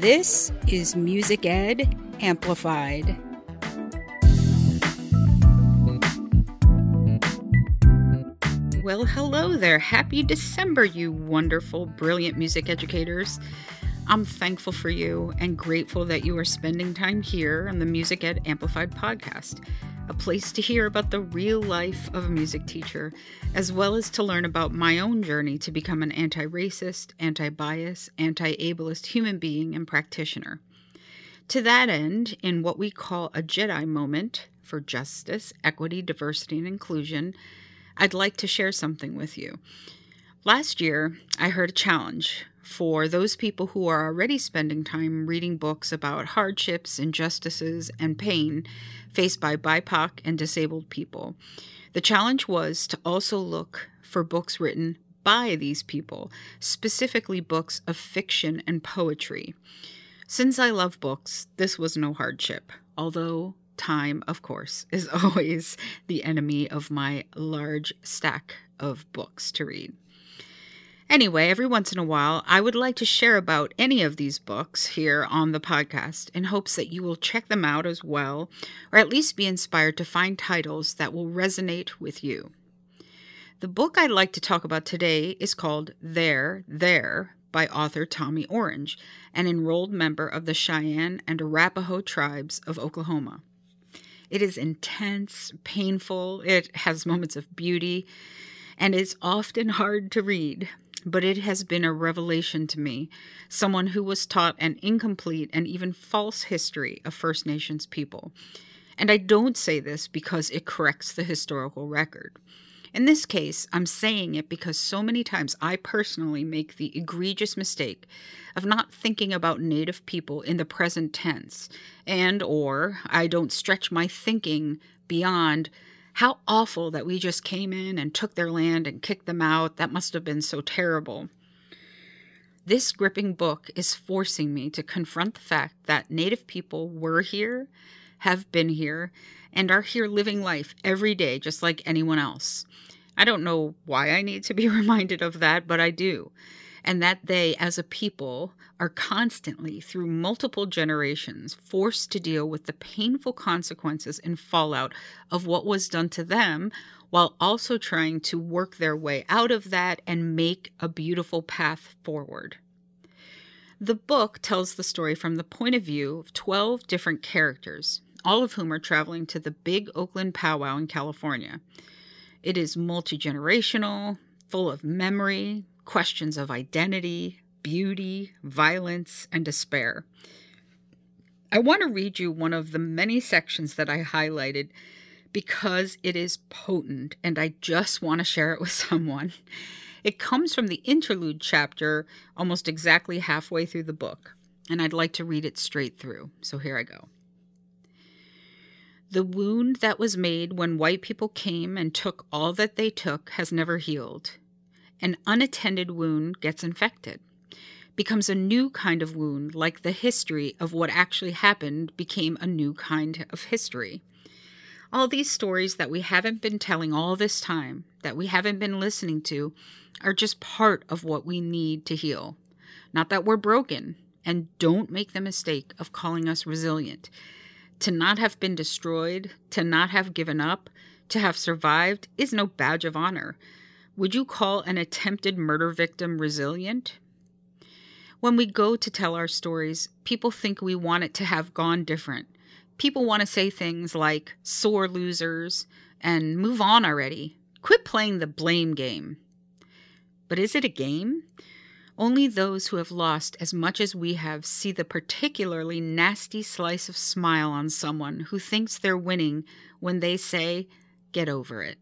This is Music Ed Amplified. Well, hello there. Happy December, you wonderful, brilliant music educators. I'm thankful for you and grateful that you are spending time here on the Music Ed Amplified podcast, a place to hear about the real life of a music teacher, as well as to learn about my own journey to become an anti racist, anti bias, anti ableist human being and practitioner. To that end, in what we call a Jedi moment for justice, equity, diversity, and inclusion, I'd like to share something with you. Last year, I heard a challenge for those people who are already spending time reading books about hardships, injustices, and pain faced by BIPOC and disabled people. The challenge was to also look for books written by these people, specifically books of fiction and poetry. Since I love books, this was no hardship, although time, of course, is always the enemy of my large stack of books to read. Anyway, every once in a while, I would like to share about any of these books here on the podcast in hopes that you will check them out as well, or at least be inspired to find titles that will resonate with you. The book I'd like to talk about today is called There, There by author Tommy Orange, an enrolled member of the Cheyenne and Arapaho tribes of Oklahoma. It is intense, painful, it has moments of beauty, and is often hard to read. But it has been a revelation to me, someone who was taught an incomplete and even false history of First Nations people. And I don't say this because it corrects the historical record. In this case, I'm saying it because so many times I personally make the egregious mistake of not thinking about native people in the present tense and or I don't stretch my thinking beyond how awful that we just came in and took their land and kicked them out. That must have been so terrible. This gripping book is forcing me to confront the fact that native people were here, have been here, and are here living life every day just like anyone else. I don't know why I need to be reminded of that, but I do. And that they, as a people, are constantly, through multiple generations, forced to deal with the painful consequences and fallout of what was done to them, while also trying to work their way out of that and make a beautiful path forward. The book tells the story from the point of view of 12 different characters, all of whom are traveling to the big Oakland powwow in California. It is multi generational, full of memory, questions of identity, beauty, violence, and despair. I want to read you one of the many sections that I highlighted because it is potent and I just want to share it with someone. It comes from the interlude chapter almost exactly halfway through the book, and I'd like to read it straight through. So here I go. The wound that was made when white people came and took all that they took has never healed. An unattended wound gets infected, becomes a new kind of wound, like the history of what actually happened became a new kind of history. All these stories that we haven't been telling all this time, that we haven't been listening to, are just part of what we need to heal. Not that we're broken, and don't make the mistake of calling us resilient. To not have been destroyed, to not have given up, to have survived is no badge of honor. Would you call an attempted murder victim resilient? When we go to tell our stories, people think we want it to have gone different. People want to say things like sore losers and move on already. Quit playing the blame game. But is it a game? Only those who have lost as much as we have see the particularly nasty slice of smile on someone who thinks they're winning when they say, Get over it.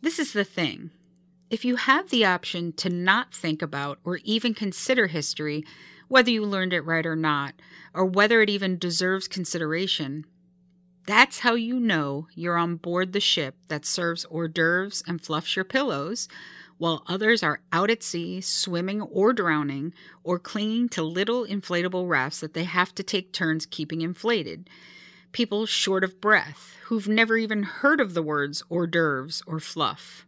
This is the thing. If you have the option to not think about or even consider history, whether you learned it right or not, or whether it even deserves consideration, that's how you know you're on board the ship that serves hors d'oeuvres and fluffs your pillows while others are out at sea, swimming or drowning, or clinging to little inflatable rafts that they have to take turns keeping inflated. People short of breath, who've never even heard of the words hors d'oeuvres or fluff.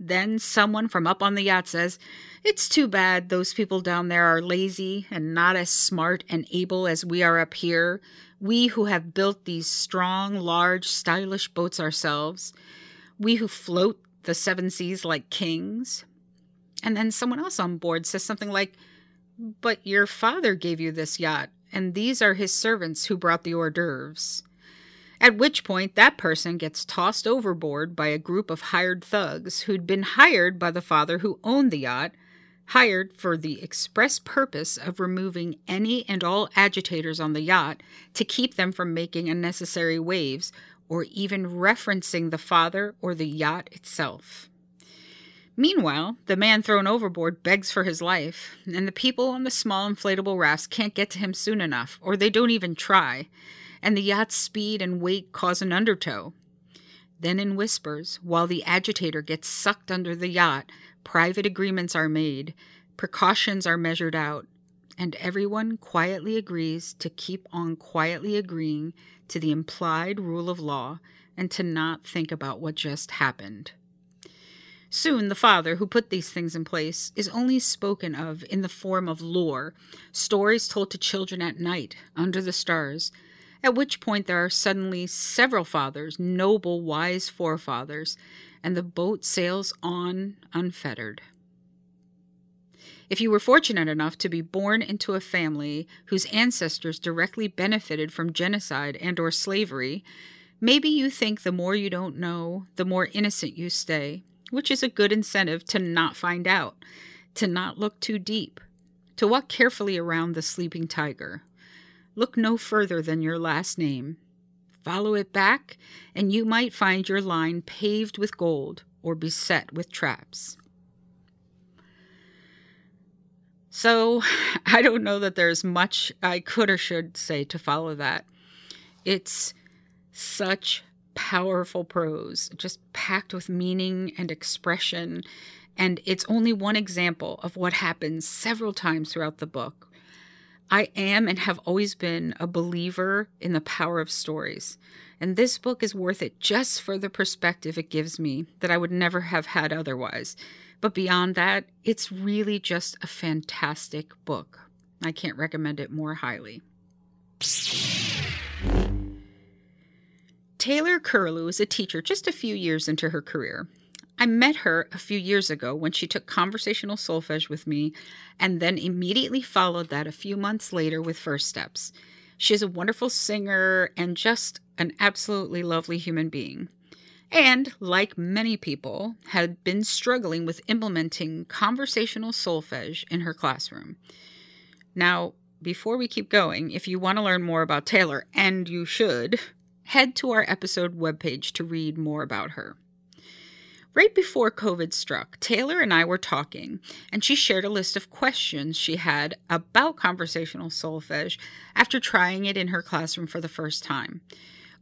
Then someone from up on the yacht says, It's too bad those people down there are lazy and not as smart and able as we are up here, we who have built these strong, large, stylish boats ourselves, we who float the seven seas like kings. And then someone else on board says something like, But your father gave you this yacht, and these are his servants who brought the hors d'oeuvres. At which point, that person gets tossed overboard by a group of hired thugs who'd been hired by the father who owned the yacht, hired for the express purpose of removing any and all agitators on the yacht to keep them from making unnecessary waves or even referencing the father or the yacht itself. Meanwhile, the man thrown overboard begs for his life, and the people on the small inflatable rafts can't get to him soon enough, or they don't even try and the yacht's speed and weight cause an undertow. Then, in whispers, while the agitator gets sucked under the yacht, private agreements are made, precautions are measured out, and everyone quietly agrees to keep on quietly agreeing to the implied rule of law and to not think about what just happened. Soon, the father who put these things in place is only spoken of in the form of lore, stories told to children at night, under the stars, at which point there are suddenly several fathers, noble, wise forefathers, and the boat sails on unfettered. If you were fortunate enough to be born into a family whose ancestors directly benefited from genocide and or slavery, maybe you think the more you don't know, the more innocent you stay, which is a good incentive to not find out, to not look too deep, to walk carefully around the sleeping tiger. Look no further than your last name. Follow it back, and you might find your line paved with gold or beset with traps. So, I don't know that there's much I could or should say to follow that. It's such powerful prose, just packed with meaning and expression. And it's only one example of what happens several times throughout the book I am and have always been a believer in the power of stories. And this book is worth it just for the perspective it gives me that I would never have had otherwise. But beyond that, it's really just a fantastic book. I can't recommend it more highly. Taylor Curlew is a teacher just a few years into her career. I met her a few years ago when she took conversational solfege with me, and then immediately followed that a few months later with First Steps. She is a wonderful singer and just an absolutely lovely human being. And, like many people, had been struggling with implementing conversational solfege in her classroom. Now, before we keep going, if you want to learn more about Taylor, and you should, head to our episode webpage to read more about her. Right before COVID struck, Taylor and I were talking, and she shared a list of questions she had about conversational solfege after trying it in her classroom for the first time.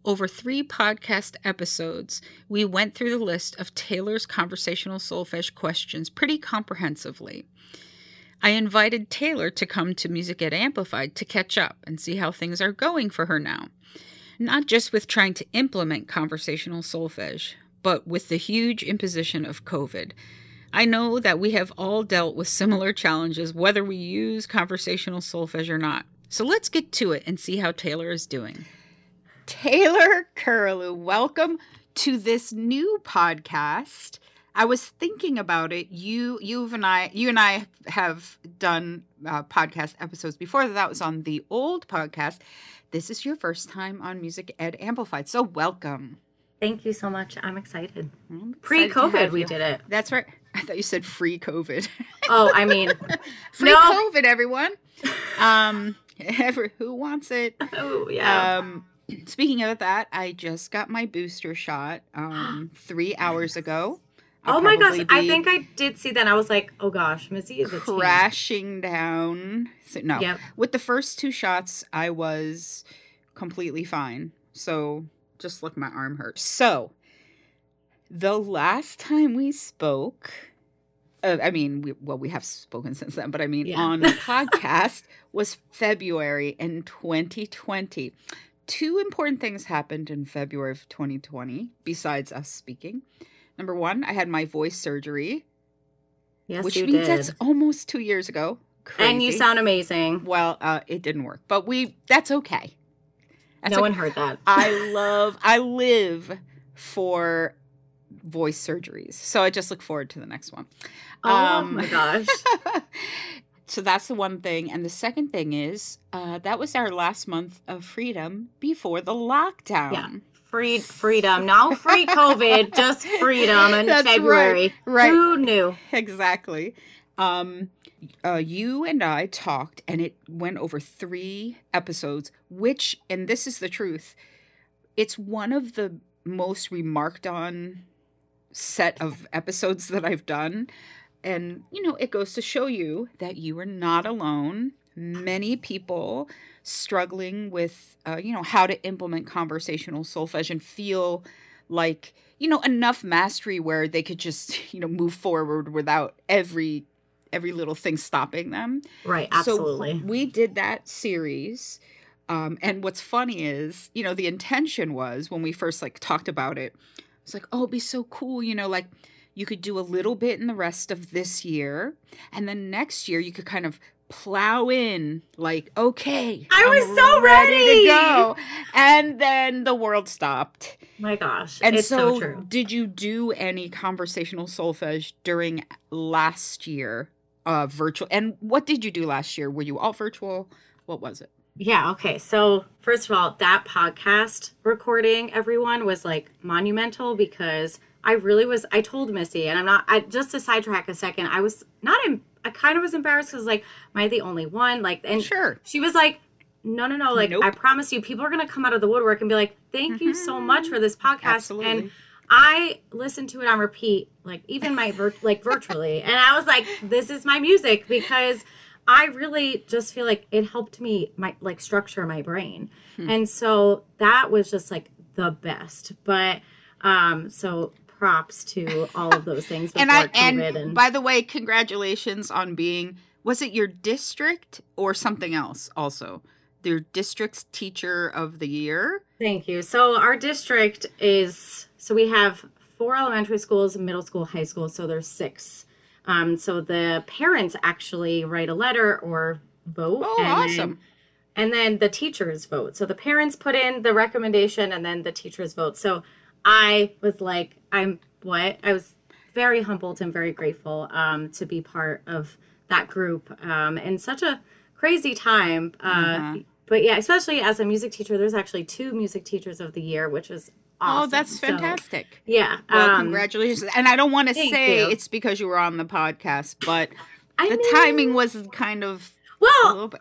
Over three podcast episodes, we went through the list of Taylor's conversational solfege questions pretty comprehensively. I invited Taylor to come to Music Ed Amplified to catch up and see how things are going for her now. Not just with trying to implement conversational solfege, but with the huge imposition of COVID. I know that we have all dealt with similar challenges, whether we use conversational solfege or not. So let's get to it and see how Taylor is doing. Taylor Curlew, welcome to this new podcast. I was thinking about it. You, you and I, you and I have done uh, podcast episodes before. That was on the old podcast. This is your first time on Music Ed Amplified, so welcome. Thank you so much. I'm excited. Pre COVID, we did it. That's right. I thought you said free COVID. Oh, I mean, free no. COVID, everyone. Um, ever, who wants it? Oh, yeah. Um, speaking of that, I just got my booster shot um, three hours ago. Oh my gosh, I think I did see that. I was like, oh gosh, Missy is crashing down. So, no, yep. with the first two shots, I was completely fine. So just look, my arm hurts. So, the last time we spoke, uh, I mean, we, well, we have spoken since then, but I mean, yeah. on the podcast was February in 2020. Two important things happened in February of 2020 besides us speaking. Number one, I had my voice surgery. Yes, which means did. that's almost two years ago. Crazy. And you sound amazing. well. Uh, it didn't work, but we. That's okay. That's no okay. one heard that. I love. I live for voice surgeries, so I just look forward to the next one. oh um, my gosh. so that's the one thing, and the second thing is uh, that was our last month of freedom before the lockdown. Yeah. Free freedom. No free COVID, just freedom in That's right, February. right. Who knew? exactly. Um, uh, you and I talked, and it went over three episodes, which, and this is the truth, it's one of the most remarked on set of episodes that I've done. And, you know, it goes to show you that you are not alone. Many people struggling with, uh, you know, how to implement conversational solfege and feel like, you know, enough mastery where they could just, you know, move forward without every every little thing stopping them. Right, So absolutely. we did that series. Um, and what's funny is, you know, the intention was when we first like talked about it, it's like, oh, it'd be so cool, you know, like you could do a little bit in the rest of this year, and then next year you could kind of plow in, like, okay, I I'm was so ready. to go, and then the world stopped. my gosh. And it's so, so, true. did you do any conversational solfege during last year, uh, virtual? And what did you do last year? Were you all virtual? What was it? Yeah, okay. So, first of all, that podcast recording, everyone, was like monumental because I really was. I told Missy, and I'm not, I just to sidetrack a second, I was not, in, I kind of was embarrassed because, like, am I the only one? Like, and Sure. she was like, no, no, no. Like, Nope. I promise you, people are going to come out of the woodwork and be like, thank you so much for this podcast. Absolutely. And I listened to it on repeat, like even my vir- like virtually, and I was like, "This is my music," because I really just feel like it helped me my like structure my brain, Hmm. and so that was just like the best. But um, so props to all of those things and I and, and, by the way, congratulations on being was it your district or something else also? Your district's teacher of the year? Thank you. So our district is so we have four elementary schools, middle school, high school. So there's six. Um, so the parents actually write a letter or vote. Oh, and awesome. Then, and then the teachers vote. So the parents put in the recommendation, and then the teachers vote. So I was like, I'm what? I was very humbled and very grateful um, to be part of that group um, in such a crazy time. Uh, Mhm. But yeah, especially as a music teacher, there's actually two music teachers of the year, which is awesome. Oh, that's So, fantastic. yeah. well, um, congratulations. And I don't want to say you. it's because you were on the podcast, but I the mean, timing was kind of a Well, little bit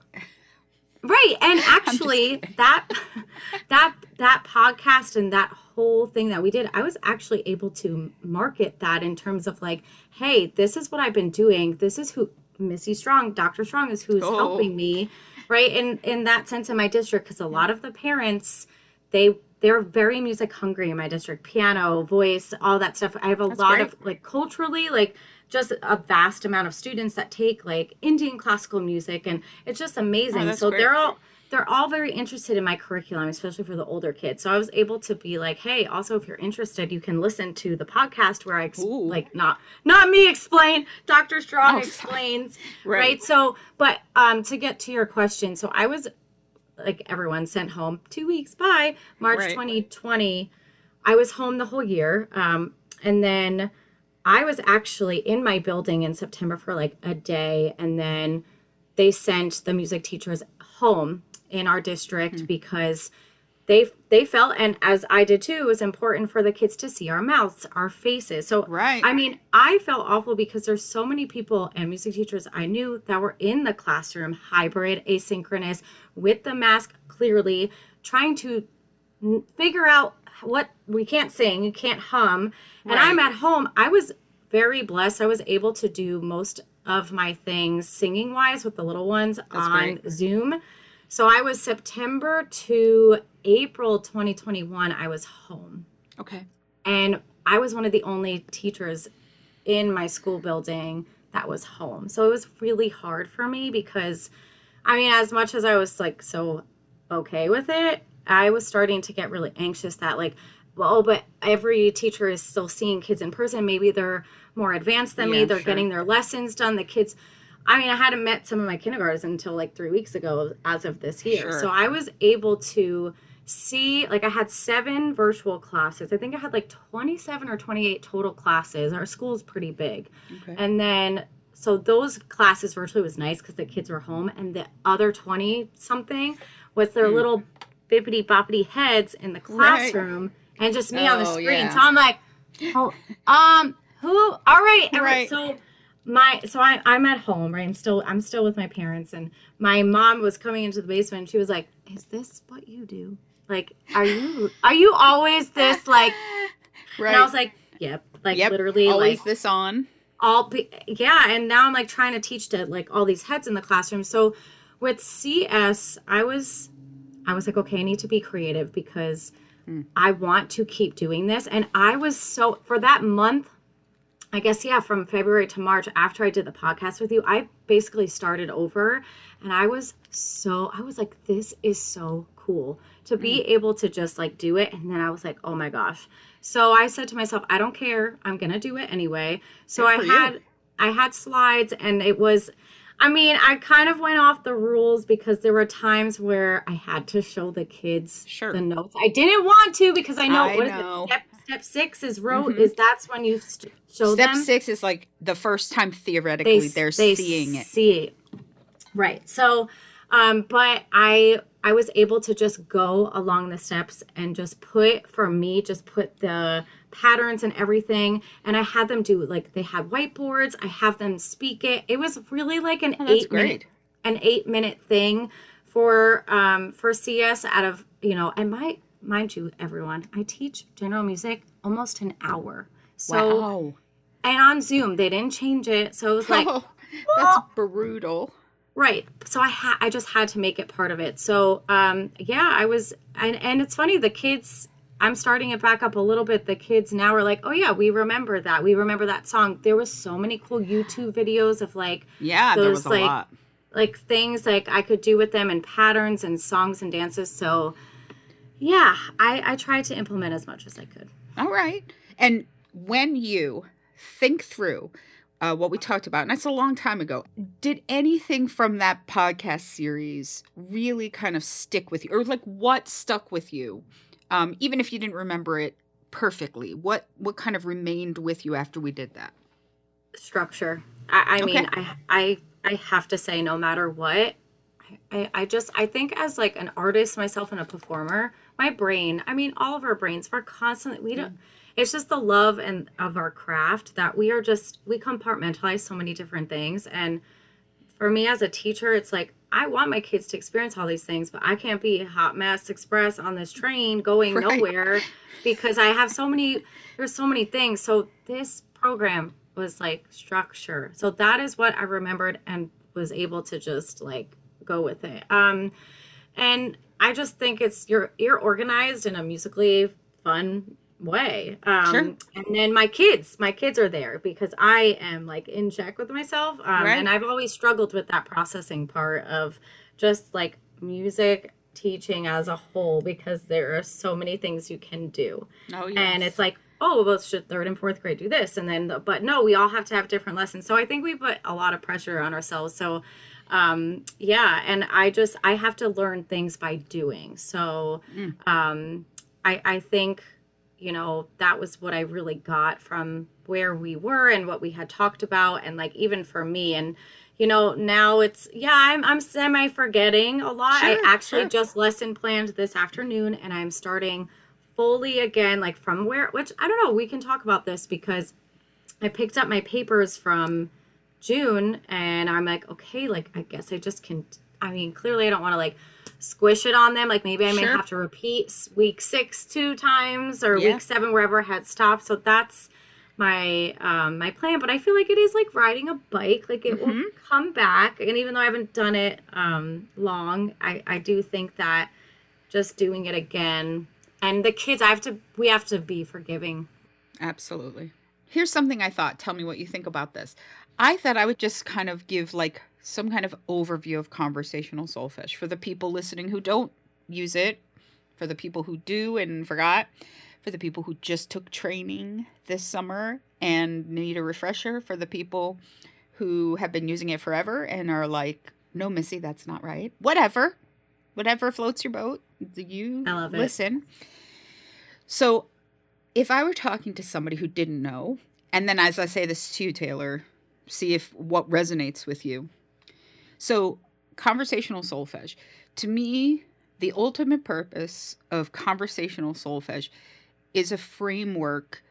right, and actually that that that podcast and that whole thing that we did, I was actually able to market that in terms of like, hey, this is what I've been doing. This is who Missy Strong, Dr. Strong is who's Oh. helping me, right? In in that sense in my district, because a lot of the parents, they they're very music hungry in my district. Piano, voice, all that stuff. I have a That's lot great. of like culturally, like just a vast amount of students that take like Indian classical music, and it's just amazing. Oh, so great. they're all they're all very interested in my curriculum, especially for the older kids. So I was able to be like, hey, also if you're interested, you can listen to the podcast where I ex- Ooh. like not not me explain, Dr. Strong Oh, explains, Right. right. So, but um to get to your question, so I was like everyone sent home 2 weeks by March Right. 2020. I was home the whole year. Um and then I was actually in my building in September for like a day and then they sent the music teachers home in our district Hmm. because they they felt and as I did too it was important for the kids to see our mouths, our faces. So right. I mean, I felt awful because there's so many people and music teachers I knew that were in the classroom, hybrid, asynchronous, with the mask clearly, trying to n- figure out what we can't sing, you can't hum. And Right. I'm at home. I was very blessed. I was able to do most of my things singing wise with the little ones That's on great. Zoom. So I was September to April 2021, I was home okay. and I was one of the only teachers in my school building that was home. So it was really hard for me because I mean as much as I was like so okay with it, I was starting to get really anxious that like well, but every teacher is still seeing kids in person. Maybe they're more advanced than me. They're sure. getting their lessons done. The kids, I mean, I hadn't met some of my kindergartners until like three weeks ago as of this year. Sure. So I was able to see, like, I had seven virtual classes. I think I had like 27 or 28 total classes. Our school's pretty big. Okay. And then, so those classes virtually was nice because the kids were home, and the other 20 something was their Hmm. little bippity boppity heads in the Right. classroom and just me on the Oh, screen. yeah. So I'm like, oh, um, who? All right, all right. Right. So my, so I, I'm at home, right? I'm still, I'm still with my parents, and my mom was coming into the basement. and She was like, "Is this what you do? Like, are you, are you always this like?" right. And I was like, "Yep." Like yep. literally, Always like this on. all be, yeah and now i'm like trying to teach to like all these heads in the classroom so with cs i was i was like okay i need to be creative because Hmm. i want to keep doing this and i was so for that month i guess yeah from february to march after i did the podcast with you i basically started over and i was so i was like this is so cool to be Hmm. able to just like do it and then i was like oh my gosh so i said to myself i don't care i'm gonna do it anyway so i for you. had i had slides and it was i mean i kind of went off the rules because there were times where i had to show the kids Sure. the notes i didn't want to because i know I what is know. it step step six is wrote Mhm. is that's when you st- show Step them six is like the first time theoretically they, are seeing it. see it. Right. So, um, but I I was able to just go along the steps and just put for me just put the patterns and everything. And I had them do like they had whiteboards. I have them speak it. It was really like an Oh, eight minute an eight minute thing for um for CS out of you know and my mind you everyone I teach general music almost an hour. So wow. and on Zoom they didn't change it. So it was like oh, that's brutal. Right. So I had I just had to make it part of it. So um yeah, I was and and it's funny the kids I'm starting it back up a little bit. The kids now are like, "Oh yeah, we remember that. We remember that song." There was so many cool YouTube videos of like Yeah, there Those, was a like, lot. like things like I could do with them and patterns and songs and dances. So yeah, I I tried to implement as much as I could. All right. And when you think through uh, what we talked about, and that's a long time ago, did anything from that podcast series really kind of stick with you? Or like what stuck with you? Um, even if you didn't remember it perfectly, what what kind of remained with you after we did that? structure. I, I mean, I, I, I have to say, no matter what, I, I just, I think as like an artist myself and a performer, my brain, I mean, all of our brains, we're constantly, we don't, it's just the love and of our craft that we are just, we compartmentalize so many different things. And for me as a teacher, it's like, I want my kids to experience all these things, but I can't be hot mess express on this train going Right. nowhere because I have so many, there's so many things. So this program was like structure. So that is what I remembered and was able to just like go with it. Um, and I just think it's you're you're organized in a musically fun way. Um, Sure. And then my kids, my kids are there because I am like in check with myself. Um, Right. And I've always struggled with that processing part of just like music teaching as a whole because there are so many things you can do Oh, yes. and it's like oh well should third and fourth grade do this and then the, but no we all have to have different lessons so i think we put a lot of pressure on ourselves so um yeah and i just i have to learn things by doing so Mm. um i i think you know that was what i really got from where we were and what we had talked about and like even for me and you know now it's yeah i'm, I'm semi forgetting a lot i actually sure. just lesson planned this afternoon and i'm starting fully again like from where which i don't know we can talk about this because i picked up my papers from june and i'm like okay like i guess i just can i mean clearly i don't want to like squish it on them like maybe i may Sure. have to repeat week six two times or Yeah. week seven wherever i had stopped so that's my um my plan but i feel like it is like riding a bike like it will Mhm. come back and even though i haven't done it um long i i do think that just doing it again and the kids i have to we have to be forgiving Absolutely. Here's something I thought. Tell me what you think about this. I thought I would just kind of give like some kind of overview of conversational solfege for the people listening who don't use it, for the people who do and forgot. for the people who just took training this summer and need a refresher, for the people who have been using it forever and are like, no, Missy, that's not right. Whatever. Whatever floats your boat. You love it. listen. So if I were talking to somebody who didn't know, and then as I say this to you, Taylor, see if what resonates with you. So conversational solfege. To me, the ultimate purpose of conversational solfege is a framework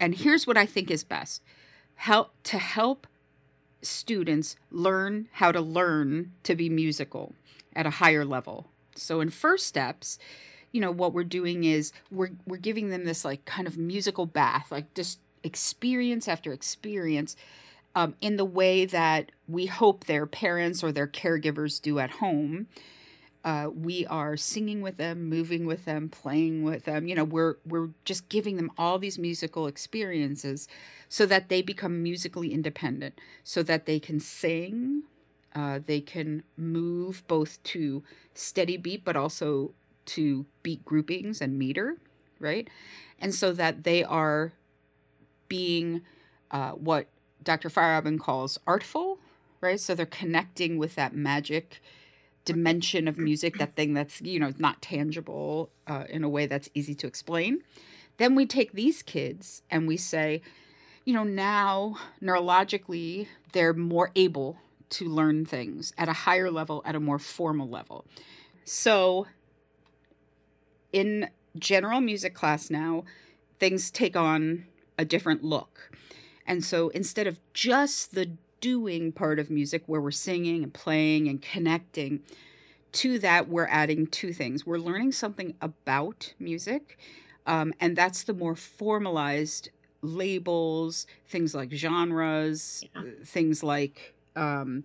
and here's what I think is best. Help to help students learn how to learn to be musical at a higher level. So in first steps, you know, what we're doing is we're we're giving them this like kind of musical bath, like just experience after experience um, in the way that we hope their parents or their caregivers do at home. Uh, we are singing with them, moving with them, playing with them. You know, we're we're just giving them all these musical experiences so that they become musically independent, so that they can sing, uh, they can move both to steady beat, but also to beat groupings and meter, right? And so that they are being uh, what Dr. Feierabend calls artful, right? So they're connecting with that magic dimension of music, that thing that's, you know, not tangible uh, in a way that's easy to explain. Then we take these kids and we say, you know, now neurologically, they're more able to learn things at a higher level, at a more formal level. So in general music class now, things take on a different look. And so instead of just the doing part of music where we're singing and playing and connecting, to that, we're adding two things. We're learning something about music, um, and that's the more formalized labels, things like genres, Yeah. things like um,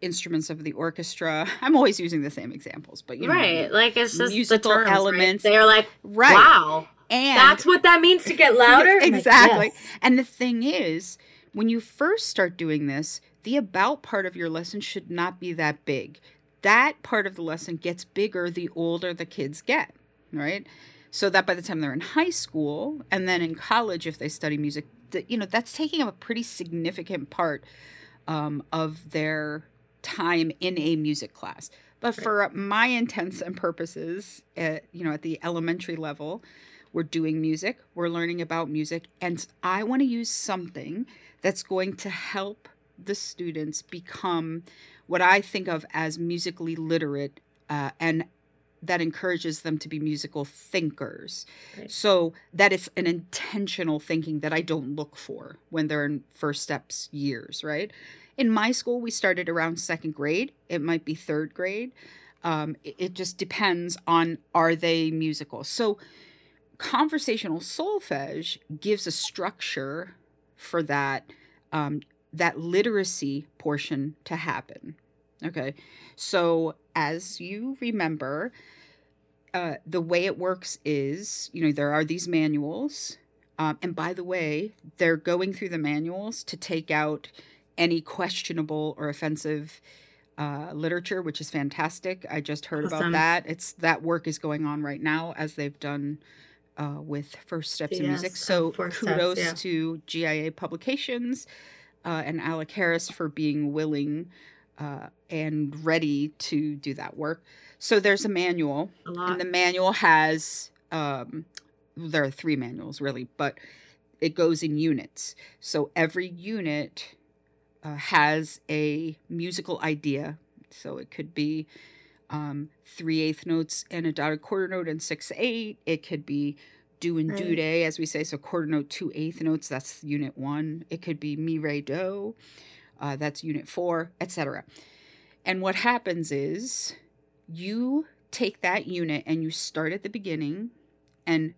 instruments of the orchestra. I'm always using the same examples, but you know, right. Like it's just musical the terms, elements. Right? They're like, right? wow, And that's what that means to get louder. I'm like, exactly. yes. And the thing is, when you first start doing this, the about part of your lesson should not be that big. That part of the lesson gets bigger the older the kids get, right? So that by the time they're in high school and then in college, if they study music, that you know that's taking up a pretty significant part um, of their time in a music class. But Right. for my intents and purposes, at, you know, at the elementary level, we're doing music, we're learning about music, and I want to use something that's going to help the students become what I think of as musically literate uh, and that encourages them to be musical thinkers. Right. So that it's an intentional thinking that I don't look for when they're in first steps years, right? In my school, we started around second grade. It might be third grade. Um, it, it just depends on are they musical. So conversational solfege gives a structure for that um, that literacy portion to happen. Okay, so as you remember, uh, the way it works is, you know, there are these manuals, um, and by the way, they're going through the manuals to take out any questionable or offensive uh, literature, which is fantastic. I just heard about that. It's that work is going on right now, as they've done uh, with First Steps in Music. So uh, Steps, kudos yeah. to GIA Publications uh, and Alec Harris for being willing uh, and ready to do that work. So there's a manual, A and the manual has um, there are three manuals really, but it goes in units. So every unit uh, has a musical idea. So it could be um, three eighth notes and a dotted quarter note and six eight. It could be do and do day, as we say. So quarter note, two eighth notes. That's unit one. It could be mi re do. Uh, that's unit four, etc. And what happens is you take that unit and you start at the beginning, and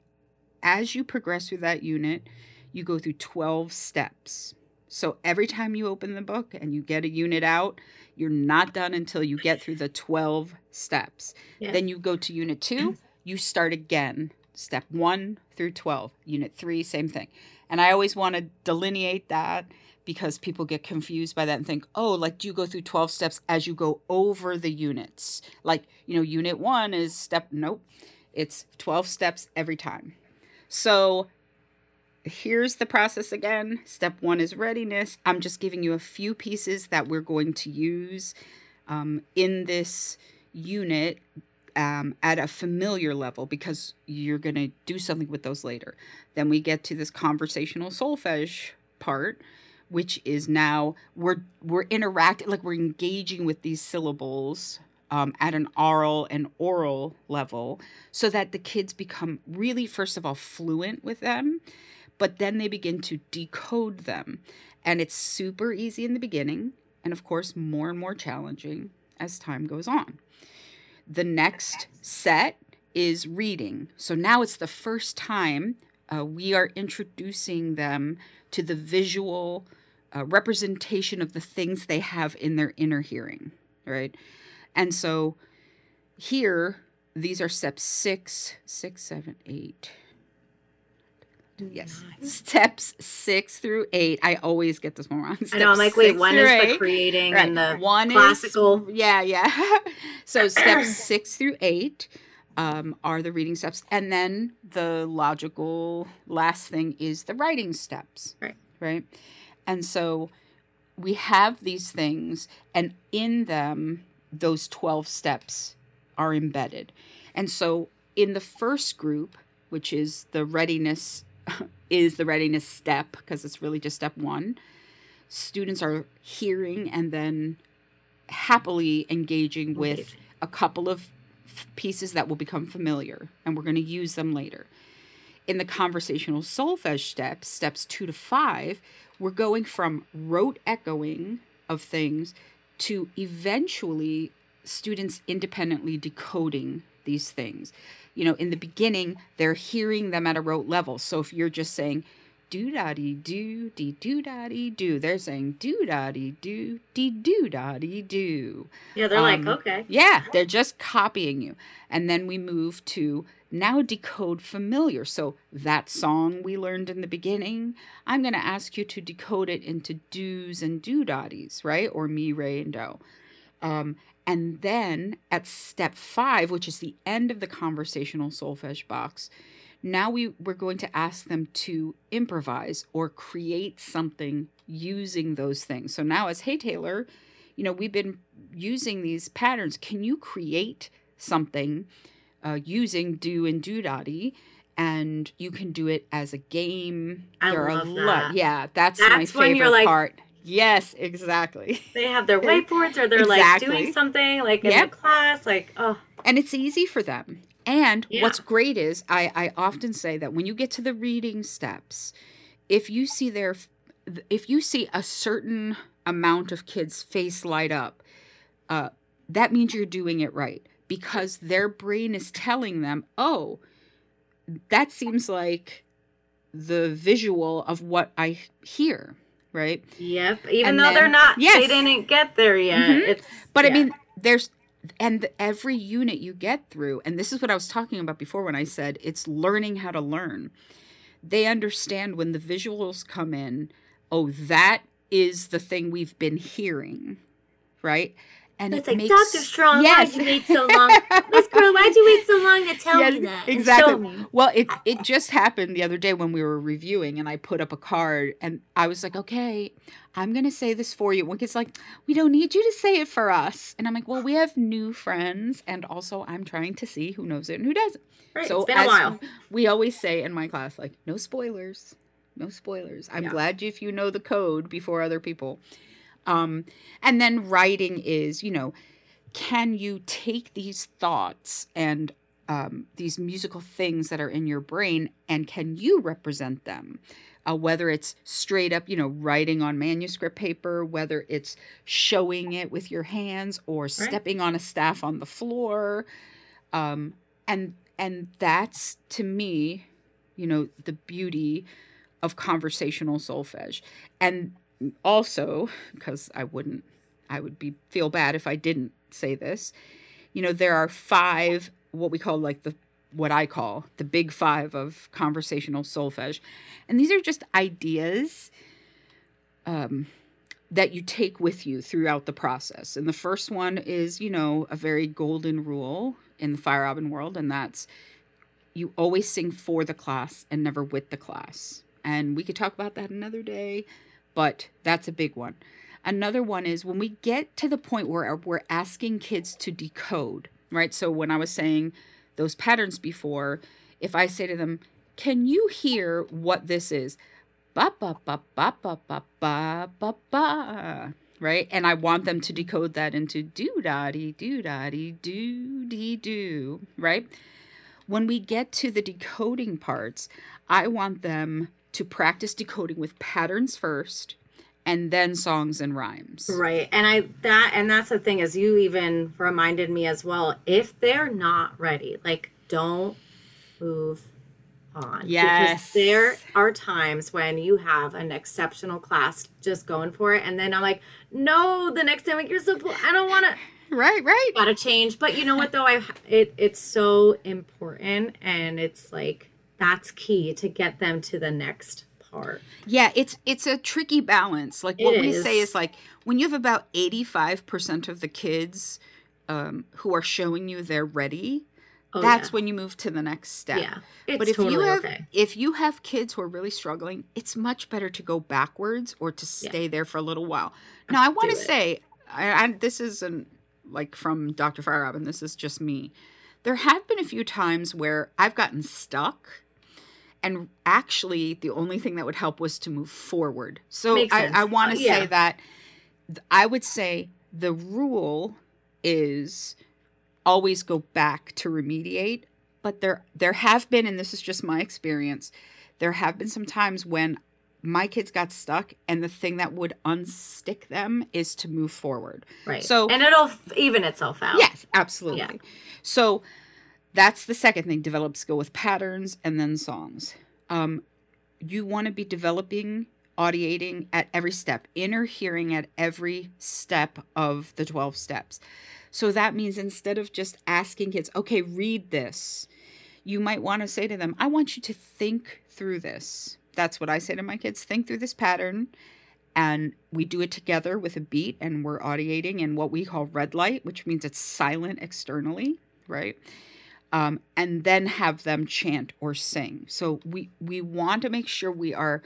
as you progress through that unit, you go through 12 steps. So every time you open the book and you get a unit out, you're not done until you get through the 12 steps. Yeah. Then you go to unit two, you start again, step one through 12. Unit three, same thing. And I always want to delineate that because people get confused by that and think, oh, like, do you go through 12 steps as you go over the units? Like, you know, unit one is step, nope, it's 12 steps every time. So here's the process again. Step one is readiness. I'm just giving you a few pieces that we're going to use um, in this unit um, at a familiar level because you're going to do something with those later. Then we get to this conversational solfege part, which is now we're we're interacting like we're engaging with these syllables um, at an oral and oral level so that the kids become really first of all fluent with them but then they begin to decode them. And it's super easy in the beginning and of course more and more challenging as time goes on. The next set is reading. So now it's the first time uh, we are introducing them to the visual uh, representation of the things they have in their inner hearing right? And so here, these are steps six, six, seven, eight. Yes, steps six through eight. I always get this one wrong. I know. I'm like, wait, one is eight. the creating right. and the one classical. Is, yeah, yeah. so steps six through eight um, are the reading steps, and then the logical last thing is the writing steps. Right. Right. And so we have these things, and in them those 12 steps are embedded. And so in the first group, which is the readiness is the readiness step because it's really just step 1, students are hearing and then happily engaging with a couple of pieces that will become familiar and we're going to use them later. In the conversational solfege steps, steps 2 to 5, we're going from rote echoing of things to eventually students independently decoding these things. You know, in the beginning, they're hearing them at a rote level. So if you're just saying, do daddy do dee do daddy do. They're saying do daddy do dee do daddy do. Yeah, they're um, like, okay. Yeah, they're just copying you. And then we move to now decode familiar. So that song we learned in the beginning, I'm going to ask you to decode it into do's and do daddies, right? Or me, re, and do. Um, and then at step five, which is the end of the conversational solfege box, now we, we're going to ask them to improvise or create something using those things. So now, as Hey Taylor, you know, we've been using these patterns. Can you create something uh, using do and do dotty? And you can do it as a game. I there love that. yeah, that's, that's my favorite like, part. Yes, exactly. They have their whiteboards or they're exactly. like doing something like in yep. the class, like oh. And it's easy for them. And yeah. what's great is I, I often say that when you get to the reading steps, if you see their if you see a certain amount of kids face light up, uh, that means you're doing it right because their brain is telling them, oh, that seems like the visual of what I hear right? Yep. Even and though then, they're not, yes. they didn't get there yet. Mm-hmm. It's but yeah. I mean, there's and every unit you get through, and this is what I was talking about before when I said it's learning how to learn. They understand when the visuals come in. Oh, that is the thing we've been hearing, right? And it's it like, makes, Dr. Strong, yes. why'd you wait so long? Miss Girl, why'd you wait so long to tell yes, me that? Exactly. Me? Well, it, it just happened the other day when we were reviewing and I put up a card and I was like, okay, I'm going to say this for you. One kid's like, we don't need you to say it for us. And I'm like, well, we have new friends. And also, I'm trying to see who knows it and who doesn't. Right, so it's been a while. We always say in my class, like, no spoilers. No spoilers. I'm yeah. glad if you know the code before other people. Um, and then writing is, you know, can you take these thoughts and um, these musical things that are in your brain and can you represent them? Uh, whether it's straight up, you know, writing on manuscript paper, whether it's showing it with your hands or right. stepping on a staff on the floor, um, and and that's to me, you know, the beauty of conversational solfege, and also because I wouldn't I would be feel bad if I didn't say this. You know, there are five what we call like the what I call the big 5 of conversational solfege. And these are just ideas um that you take with you throughout the process. And the first one is, you know, a very golden rule in the Feierabend world and that's you always sing for the class and never with the class. And we could talk about that another day, but that's a big one. Another one is when we get to the point where we're asking kids to decode, right? So when I was saying those patterns before, if I say to them, "Can you hear what this is?" Ba ba ba ba ba ba ba ba ba. Right? And I want them to decode that into do da dee do da dee do dee do, right? When we get to the decoding parts, I want them to practice decoding with patterns first and then songs and rhymes. Right. And I that and that's the thing is you even reminded me as well if they're not ready, like don't move on. Yes. Because there are times when you have an exceptional class just going for it and then I'm like, "No, the next time like you're so I don't want to Right, right. Got to change. But you know what though? I it it's so important and it's like that's key to get them to the next part. Yeah, it's it's a tricky balance. Like what we say is. is like when you have about 85% of the kids um, who are showing you they're ready, Oh, that's yeah. when you move to the next step. yeah. It's but if totally you have okay. if you have kids who are really struggling, it's much better to go backwards or to Yeah. stay there for a little while. Now, I want to say, I, I, this isn't like from Dr. Feierabend. This is just me. There have been a few times where I've gotten stuck, and actually, the only thing that would help was to move forward. So I. I want Uh, to yeah. say that th- I would say the rule is always go back to remediate but there there have been and this is just my experience there have been some times when my kids got stuck and the thing that would unstick them is to move forward Right. so- and it'll even itself out. yes absolutely so that's the second thing develop skill with patterns and then songs. Um, you want to be developing audiating at every step inner hearing at every step of the 12 steps. So that means instead of just asking kids okay read this you might want to say to them i want you to think through this. That's what i say to my kids think through this pattern and we do it together with a beat and we're audiating in what we call red light which means it's silent externally right um, and then have them chant or sing. So we we want to make sure we are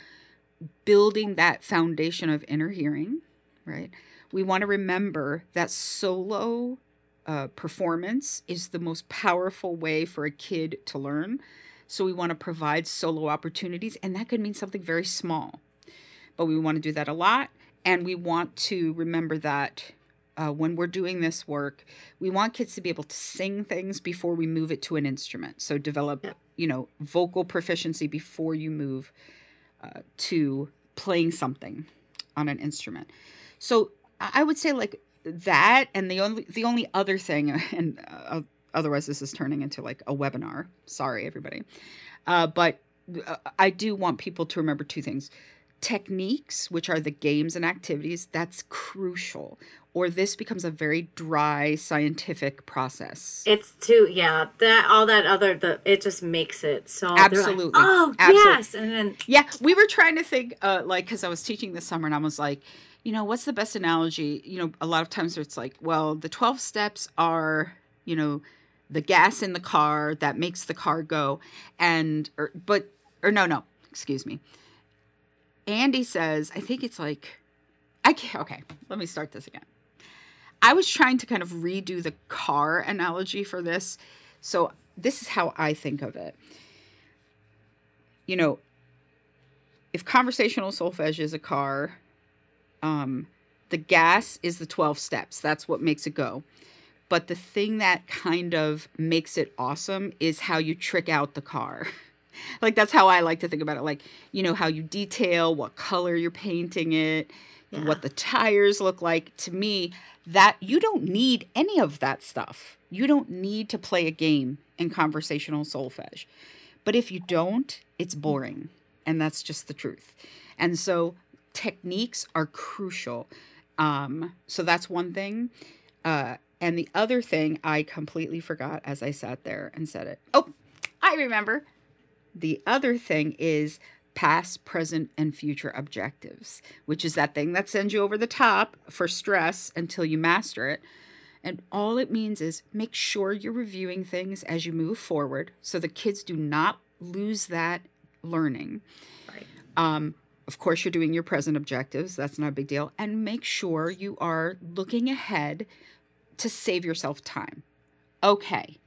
building that foundation of inner hearing right? We want to remember that solo uh, performance is the most powerful way for a kid to learn. So we want to provide solo opportunities and that could mean something very small but we want to do that a lot. And we want to remember that uh, when we're doing this work we want kids to be able to sing things before we move it to an instrument. So develop Yep. you know vocal proficiency before you move uh, to playing something on an instrument. So i I would say like that and the only the only other thing and uh, otherwise this is turning into like a webinar. Sorry everybody. Uh, but uh, i do want people to remember two things. Techniques which are the games and activities that's crucial or this becomes a very dry scientific process It's too yeah, that all that other the it just makes it so they're like, Absolutely. oh Absolutely. yes. And then Yeah, we were trying to think, uh, like, because I was teaching this summer and I was like, you know, what's the best analogy? You know, a lot of times it's like, well, the 12 steps are, you know, the gas in the car that makes the car go. And, or, but, or no, no, excuse me. Andy says, I think it's like, I can't, okay, let me start this again. I was trying to kind of redo the car analogy for this. So this is how I think of it. You know, if conversational solfege is a car, um, the gas is the 12 steps. That's what makes it go. But the thing that kind of makes it awesome is how you trick out the car. like that's how I like to think about it. Like, you know, how you detail, what color you're painting it, Yeah. what the tires look like. To me, that you don't need any of that stuff. You don't need to play a game in conversational solfege. But if you don't, it's boring. And that's just the truth. And so techniques are crucial. Um, so that's one thing. Uh, and the other thing I completely forgot as I sat there and said it. Oh, I remember. The other thing is past, present, and future objectives, which is that thing that sends you over the top for stress until you master it. And all it means is make sure you're reviewing things as you move forward so the kids do not lose that learning. Right. Um, of course, you're doing your present objectives. That's not a big deal. And make sure you are looking ahead to save yourself time. Okay.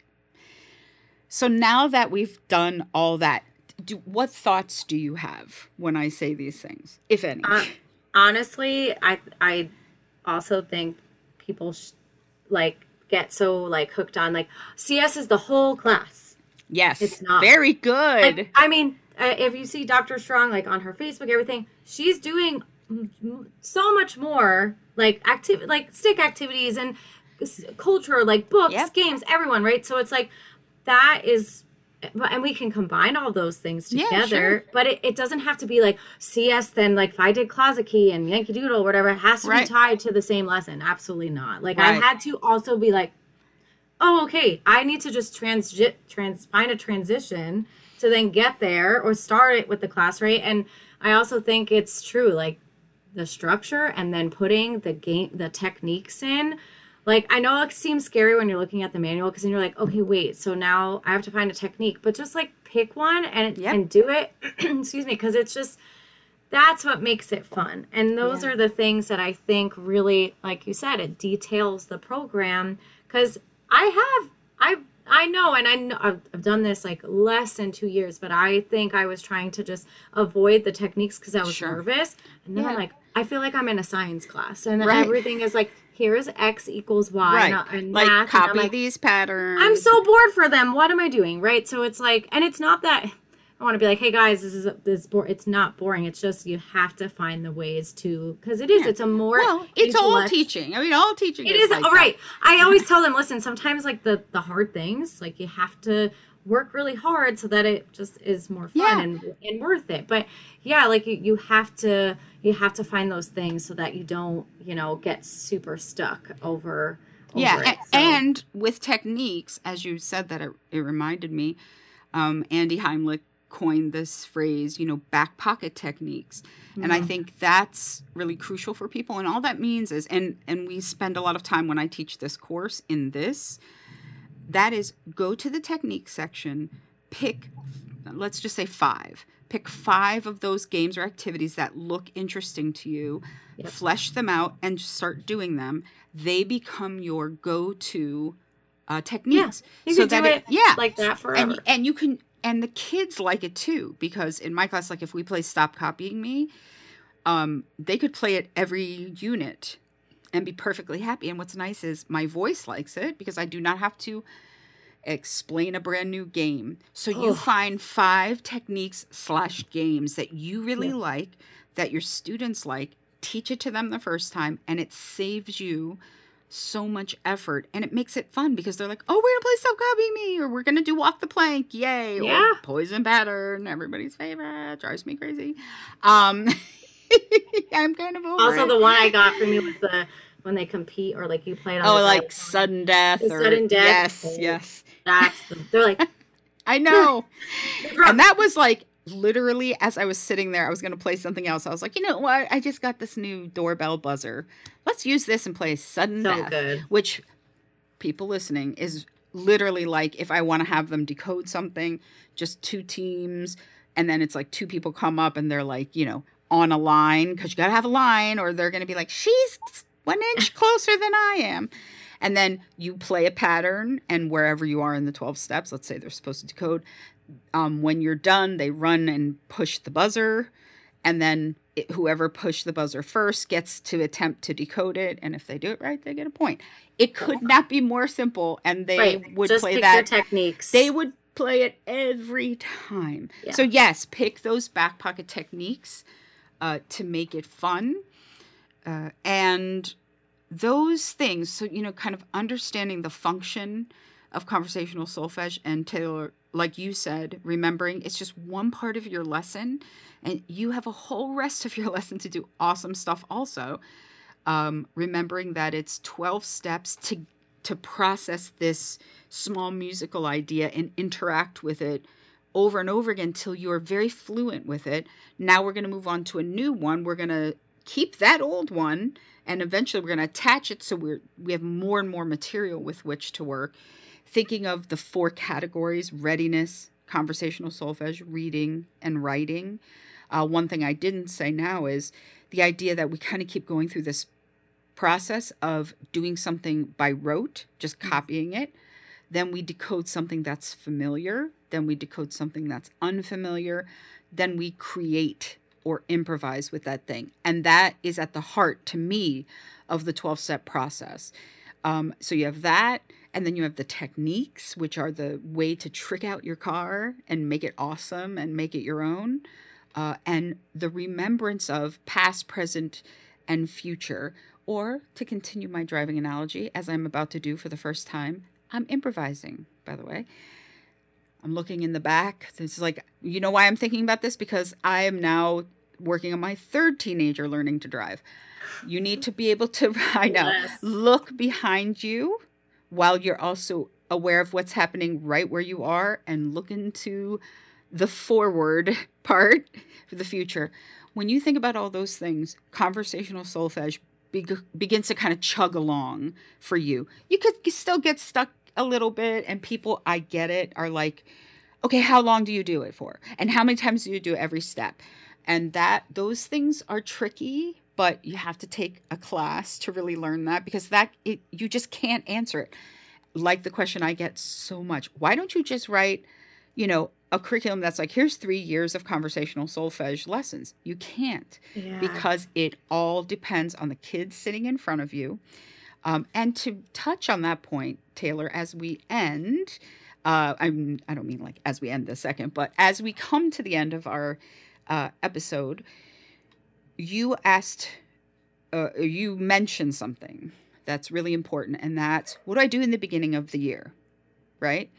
So now that we've done all that, do, what thoughts do you have when I say these things, if any? Uh, honestly, I I also think people sh- like get so like hooked on like CS is the whole class. yes, it's not. very good. Like, I mean, uh, if you see Dr. Strong like on her Facebook, everything, she's doing so much more like active like stick activities and culture, like books, Yep. games, everyone, right? So it's like that is. But- And we can combine all those things Yeah, together, sure. but it, it doesn't have to be like CS, then like if I did Closet Key and Yankee Doodle, whatever, it has to Right. be tied to the same lesson. Absolutely not. Like I had to also be like, oh okay i need to just trans trans find a transition to then get there or start it with the class right and i also think it's true like the structure and then putting the game the techniques in like i know it seems scary when you're looking at the manual because then you're like okay wait so now i have to find a technique but just like pick one and Yep. and do it excuse me because it's just that's what makes it fun and those Yeah. are the things that i think really like you said it details the program because i have i i know and i know I've, I've done this like less than two years but i think i was trying to just avoid the techniques because i was Sure. nervous and then i'm like i feel like i'm in a science class and then Right. everything is like here's x equals y right. and, and like math and copy like, these patterns. I'm so bored for them. What am I doing? Right. So it's like, and it's not that I want to be like, hey guys, this is this bo-. It's not boring. It's just you have to find the ways to because it is. Yeah. It's a more well, it's all teaching. I mean, all teaching. It is like all right. I always tell them, listen. Sometimes like the the hard things, like you have to work really hard so that it just is more fun Yeah. and and worth it. But yeah, like you, you have to you have to find those things so that you don't you know get super stuck over. over yeah it. So- and with techniques as you said that it, it reminded me um, andy heimlich coined this phrase you know back pocket techniques and i Mhm. think that's really crucial for people and all that means is and and we spend a lot of time when i teach this course in this that is go to the technique section pick let's just say five. Pick five of those games or activities that look interesting to you Yep. flesh them out and start doing them. They become your go-to uh, techniques. You so that it yeah. like that forever. and and you can and the kids like it too because in my class like if we play stop copying me um they could play it every unit and be perfectly happy and what's nice is my voice likes it because i do not have to explain a brand new game so you find five techniques slash games that you really Yeah. like that your students like teach it to them the first time and it saves you so much effort and it makes it fun because they're like, oh, we're gonna play Stop Copy Me or we're gonna do Walk the Plank, yay! Yeah. Or Poison Pattern, everybody's favorite, drives me crazy. Um, I'm kind of Also, it. the one I got from you was the when they compete or like you played on. oh, the like sudden death or sudden death. yes, Oh. yes. That's the, they're like I know. and that was like literally as I was sitting there, I was going to play something else. I was like, you know what? I just got this new doorbell buzzer. Let's use this and play sudden so death. good. which people listening is literally like if I want to have them decode something, just two teams, and then it's like two people come up and they're like, you know, on a line because you got to have a line, or they're going to be like, she's one inch closer than I am. And then you play a pattern, and wherever you are in the 12 steps, let's say they're supposed to decode, um, when you're done, they run and push the buzzer, and then it, whoever pushed the buzzer first gets to attempt to decode it. And if they do it right, they get a point. It could not be more simple, and they right. would Just play pick that your techniques. they would play it every time. Yeah. So yes, pick those back pocket techniques uh, to make it fun, uh, and those things. So you know, kind of understanding the function of conversational solfege and Taylor, like you said, remembering it's just one part of your lesson, and you have a whole rest of your lesson to do awesome stuff. Also, um, remembering that it's twelve steps to to process this small musical idea and interact with it over and over again till you're very fluent with it. Now we're going to move on to a new one. We're going to keep that old one and eventually we're going to attach it so we're we have more and more material with which to work. Thinking of the four categories readiness conversational solfege reading and writing. Uh, one thing i didn't say now is the idea that we kind of keep going through this process of doing something by rote just copying it. Then we decode something that's familiar then we decode something that's unfamiliar then we create or improvise with that thing. And that is at the heart, to me, of the 12 step process. Um, so you have that, and then you have the techniques, which are the way to trick out your car and make it awesome and make it your own. Uh, and the remembrance of past, present, and future. Or to continue my driving analogy, as I'm about to do for the first time, I'm improvising, by the way. I'm looking in the back. This is like, you know why I'm thinking about this? Because I am now working on my third teenager learning to drive. You need to be able to, I know, yes. look behind you while you're also aware of what's happening right where you are and look into the forward part for the future. When you think about all those things, conversational solfege be- begins to kind of chug along for you. You could still get stuck a little bit, and people, I get it, are like, okay, how long do you do it for? And how many times do you do every step? and that those things are tricky but you have to take a class to really learn that because that it, you just can't answer it like the question i get so much why don't you just write you know a curriculum that's like here's three years of conversational solfege lessons you can't yeah. because it all depends on the kids sitting in front of you um, and to touch on that point taylor as we end uh, I'm, i don't mean like as we end the second but as we come to the end of our uh, episode, you asked, uh, you mentioned something that's really important, and that's what do I do in the beginning of the year, right?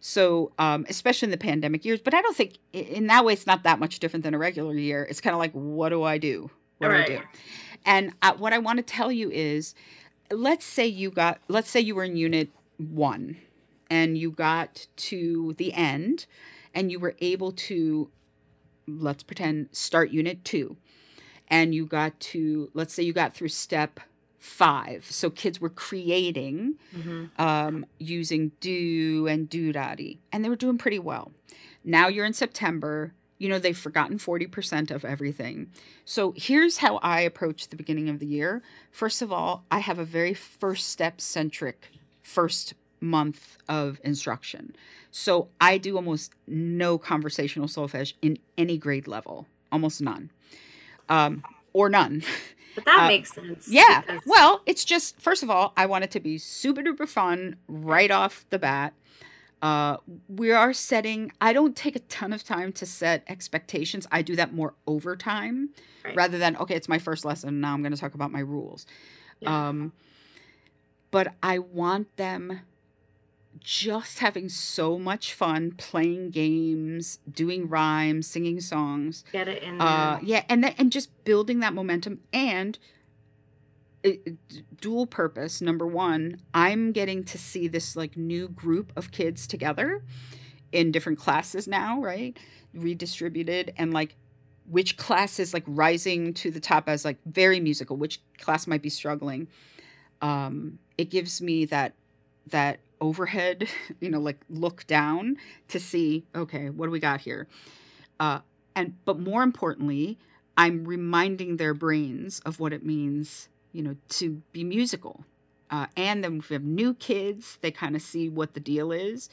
So, um, especially in the pandemic years, but I don't think in that way it's not that much different than a regular year. It's kind of like, what do I do? What right. do I do? And uh, what I want to tell you is, let's say you got, let's say you were in unit one, and you got to the end, and you were able to let's pretend start unit two and you got to let's say you got through step five. So kids were creating mm-hmm. um, using do and do doodaddy and they were doing pretty well. Now you're in september you know they've forgotten 40% of everything so here's how i approach the beginning of the year first of all i have a very first step centric first month of instruction. So I do almost no conversational solfege in any grade level, almost none, um, or none. But that uh, makes sense. Yeah. Because... Well, it's just first of all, I want it to be super duper fun right off the bat. Uh, we are setting. I don't take a ton of time to set expectations. I do that more over time, right. rather than okay, it's my first lesson. Now I'm going to talk about my rules. Yeah. Um, but I want them just having so much fun playing games, doing rhymes, singing songs. Get it in uh, there. Uh, yeah, and then and just building that momentum and dual purpose. Number one, I'm getting to see this like new group of kids together in different classes now, right? Redistributed and like which class is like rising to the top as like very musical, which class might be struggling. Um, it gives me that that overhead, you know, like look down to see, okay, what do we got here? Uh, and but more importantly, I'm reminding their brains of what it means, you know, to be musical. Uh, and then we have new kids, they kind of see what the deal is.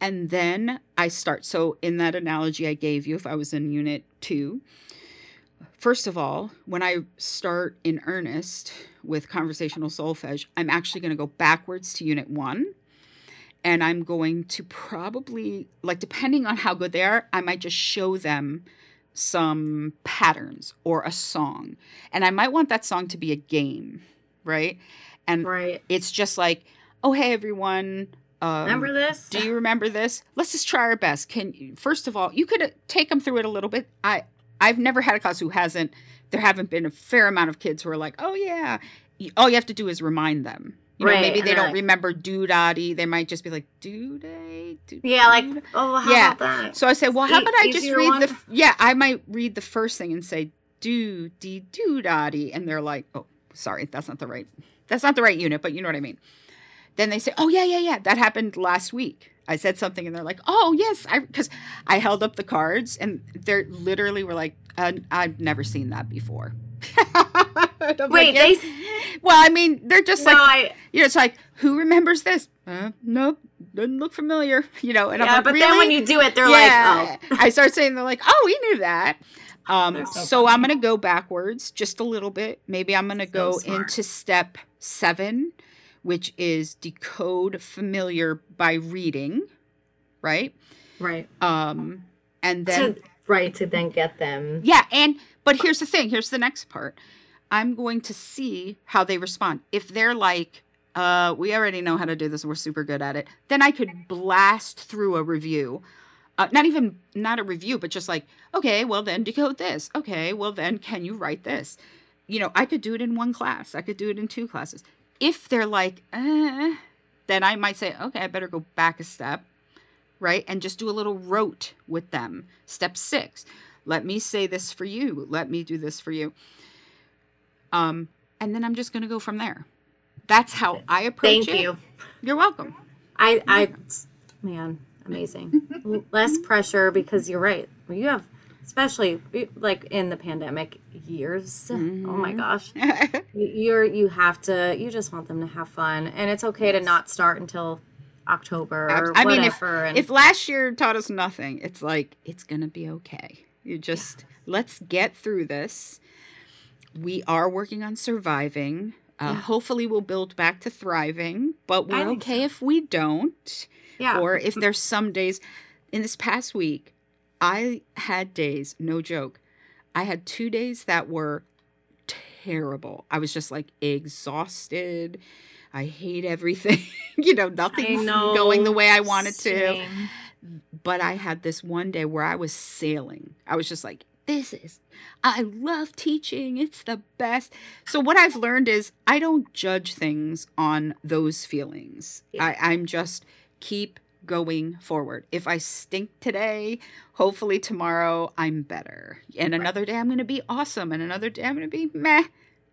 And then I start. So in that analogy I gave you, if I was in unit two, First of all, when I start in earnest with conversational solfege, I'm actually going to go backwards to unit one. And I'm going to probably, like, depending on how good they are, I might just show them some patterns or a song. And I might want that song to be a game, right? And right. it's just like, oh, hey, everyone. Um, remember this? Do you remember this? Let's just try our best. Can you, first of all, you could take them through it a little bit. I I've never had a class who hasn't. There haven't been a fair amount of kids who are like, oh yeah. All you have to do is remind them. You know, right, maybe they don't like, remember doodaddy. They might just be like dooday. Doo yeah, like oh, how yeah. about that? So I say, well, how about I just read one? the? Yeah, I might read the first thing and say do dee doodaddy, and they're like, oh, sorry, that's not the right that's not the right unit, but you know what I mean. Then they say, "Oh yeah, yeah, yeah, that happened last week." I said something, and they're like, "Oh yes," I because I held up the cards, and they're literally were like, uh, "I've never seen that before." Wait, like, they. Well, I mean, they're just no, like, I, you know, it's like, who remembers this? Uh, nope, doesn't look familiar, you know. And yeah, I'm like, but really? then when you do it, they're yeah. like, oh. I start saying they're like, oh, we knew that. Um, so so I'm gonna go backwards just a little bit. Maybe I'm gonna So go smart. into step seven, which is decode familiar by reading, right? right. Um, and then to, right to then get them. yeah, and but here's the thing. Here's the next part. I'm going to see how they respond. If they're like, uh, we already know how to do this, we're super good at it, then I could blast through a review. Uh, not even not a review, but just like, okay, well then decode this. Okay, well then can you write this? You know, I could do it in one class. I could do it in two classes. If they're like, eh, then I might say, okay, I better go back a step, right? And just do a little rote with them. Step six, let me say this for you. Let me do this for you. Um, and then I'm just going to go from there. That's how I approach Thank it. you. You're welcome. I, I, man, amazing. Less pressure because you're right. You have, especially like in the pandemic years. Oh my Mhm. gosh, You- you're you have to. You just want them to have fun, and it's okay to not start until October or I mean, if- and if last year taught us nothing, it's like it's gonna be okay. You just let's get through this. We are working on surviving. Uh, Yeah. Hopefully, we'll build back to thriving, but we're okay so. if we don't. yeah, Or if there's some days in this past week, I had days, no joke. I had two days that were terrible. I was just like exhausted. I hate everything. you know, nothing's know. going the way I wanted to but I had this one day where I was sailing. I was just like, this is, I love teaching. It's the best. So, what I've learned is I don't judge things on those feelings. Yeah. I, I'm just keep going forward. If I stink today, hopefully tomorrow I'm better. And Right. another day I'm going to be awesome. And another day I'm going to be meh,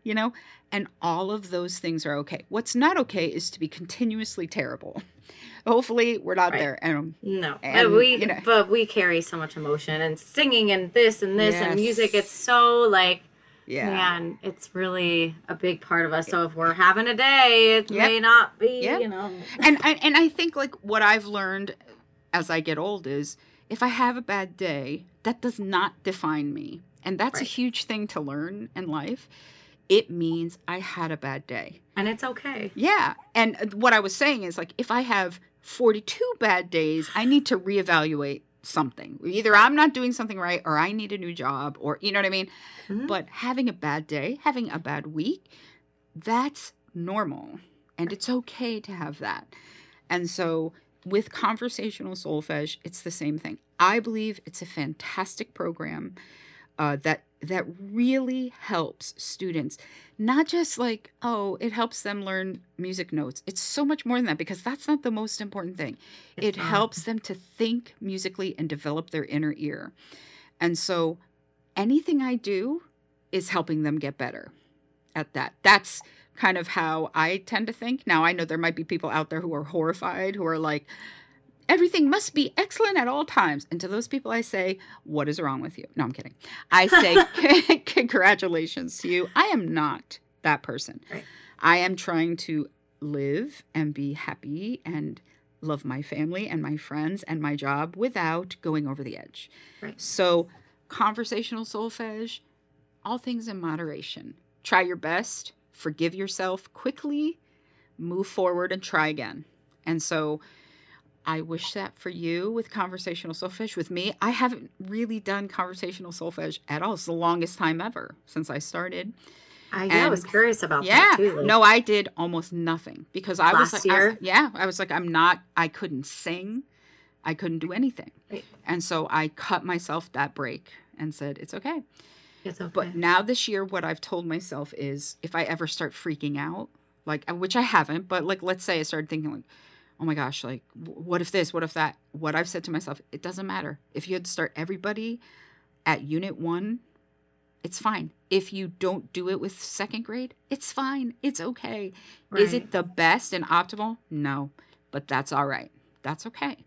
you know? And all of those things are okay. What's not okay is to be continuously terrible. Hopefully, we're not Right. there. And No, And, we you know- but we carry so much emotion and singing and this and this and music. It's so like yeah. man, it's really a big part of us. So if we're having a day, it Yep. may not be, Yep. you know. and I, and I think like what I've learned as I get old is if I have a bad day, that does not define me, and that's a huge thing to learn in life. It means I had a bad day. And it's okay. Yeah, and what I was saying is like if I have 42 bad days, I need to reevaluate something. Either I'm not doing something right or I need a new job or you know what I mean? Mhm. But having a bad day, having a bad week, that's normal. And it's okay to have that. And so with conversational solfege, it's the same thing. I believe it's a fantastic program uh, that that really helps students. Not just like, oh, it helps them learn music notes. It's so much more than that because that's not the most important thing It's it not. helps them to think musically and develop their inner ear. And so anything I do is helping them get better at that. That's kind of how I tend to think. Now, I know there might be people out there who are horrified, who are like, everything must be excellent at all times. And to those people, I say, what is wrong with you? No, I'm kidding. I say, congratulations to you. I am not that person. Right. I am trying to live and be happy and love my family and my friends and my job without going over the edge. Right. So, conversational solfege, all things in moderation. Try your best, forgive yourself quickly, move forward and try again. And so, I wish that for you with conversational solfege. With me, I haven't really done conversational solfege at all. It's the longest time ever since I started. I, yeah, I was curious about Yeah. that too. like- No, I did almost nothing because I was like, I- year? yeah, I was like, I'm not, I couldn't sing. I couldn't do anything. Right. And so I cut myself that break and said, it's okay. It's okay. But now this year, what I've told myself is if I ever start freaking out, like, which I haven't, but like, let's say I started thinking, like, oh my gosh, like, what if this, what if that? What I've said to myself, it doesn't matter. If you had to start everybody at unit one It's fine. If you don't do it with second grade, it's fine. It's okay. Is it the best and optimal? No, but that's all right. That's okay.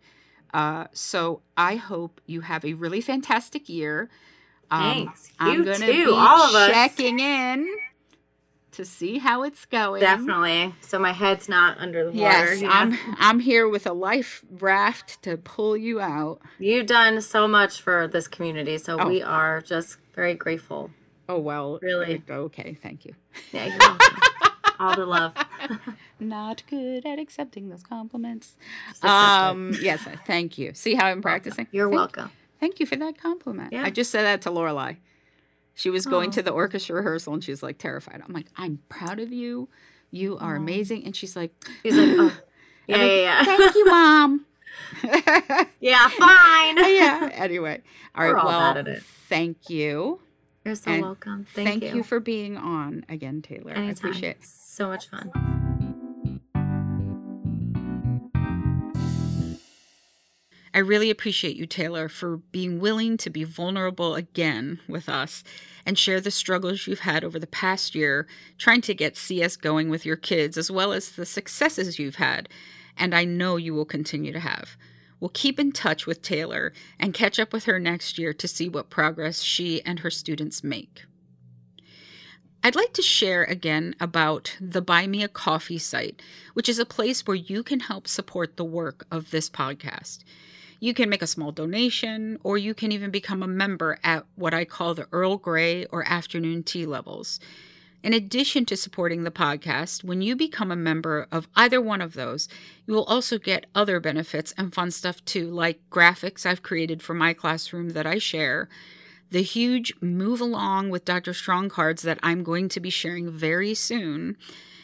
Uh, so I hope you have a really fantastic year. Um, Thanks. I'm You gonna too, be all of us. checking in to see how it's going. Definitely. So my head's not under the water. Yes, yeah. I'm. I'm here with a life raft to pull you out. You've done so much for this community, so Oh. we are just very grateful. Oh well, Really? Okay, thank you. Yeah. All the love. Not good at accepting those compliments. Just accept it. Um, yes, thank you. See how I'm practicing? You're Thank- welcome. Thank you for that compliment. Yeah. I just said that to Lorelai. She was going Aw. to oh. the orchestra rehearsal and she's like terrified. I'm like, I'm proud of you. You are Aw. amazing. And she's like, He's like, oh, yeah, like, yeah, yeah. Thank you, mom. yeah, fine. yeah. Anyway, all right. All well, bad at it. thank you. You're so And welcome. Thank, you. for being on again, Taylor. I Anytime. appreciate it. So much fun. I really appreciate you, Taylor, for being willing to be vulnerable again with us and share the struggles you've had over the past year trying to get CS going with your kids, as well as the successes you've had, and I know you will continue to have. We'll keep in touch with Taylor and catch up with her next year to see what progress she and her students make. I'd like to share again about the Buy Me a Coffee site, which is a place where you can help support the work of this podcast. You can make a small donation, or you can even become a member at what I call the Earl Grey or afternoon tea levels. In addition to supporting the podcast, when you become a member of either one of those, you will also get other benefits and fun stuff too, like graphics I've created for my classroom that I share, the huge move along with Dr. Strong cards that I'm going to be sharing very soon,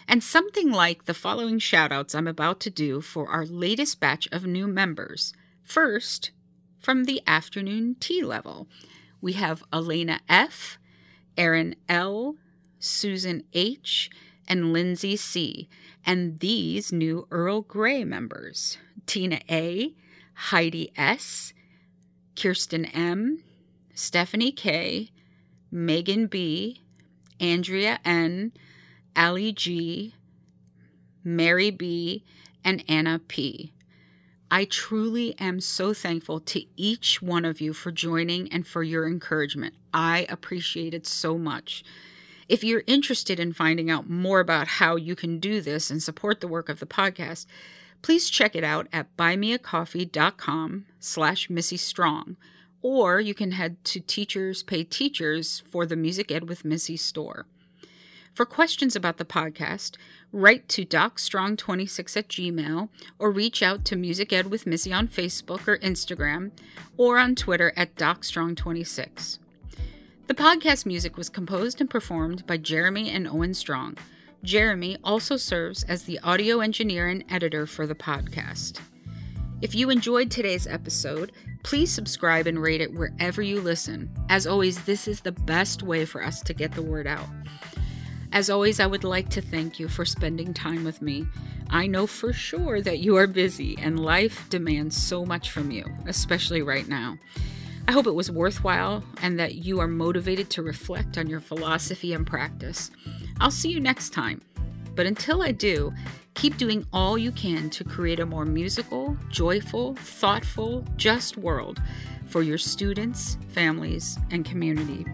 and something like the following shout outs I'm about to do for our latest batch of new members. First, from the afternoon tea level, we have Elena F., Erin L., Susan H., and Lindsay C., and these new Earl Grey members Tina A., Heidi S., Kirsten M., Stephanie K., Megan B., Andrea N., Ali G., Mary B., and Anna P. I truly am so thankful to each one of you for joining and for your encouragement. I appreciate it so much. If you're interested in finding out more about how you can do this and support the work of the podcast, please check it out at buymeacoffee.com slash Missy Strong, or you can head to Teachers Pay Teachers for the Music Ed with Missy store. For questions about the podcast, write to docstrong26 at gmail or reach out to Music Ed with Missy on Facebook or Instagram or on Twitter at docstrong26. The podcast music was composed and performed by Jeremy and Owen Strong. Jeremy also serves as the audio engineer and editor for the podcast. If you enjoyed today's episode, please subscribe and rate it wherever you listen. As always, this is the best way for us to get the word out. As always, I would like to thank you for spending time with me. I know for sure that you are busy and life demands so much from you, especially right now. I hope it was worthwhile and that you are motivated to reflect on your philosophy and practice. I'll see you next time. But until I do, keep doing all you can to create a more musical, joyful, thoughtful, just world for your students, families, and community.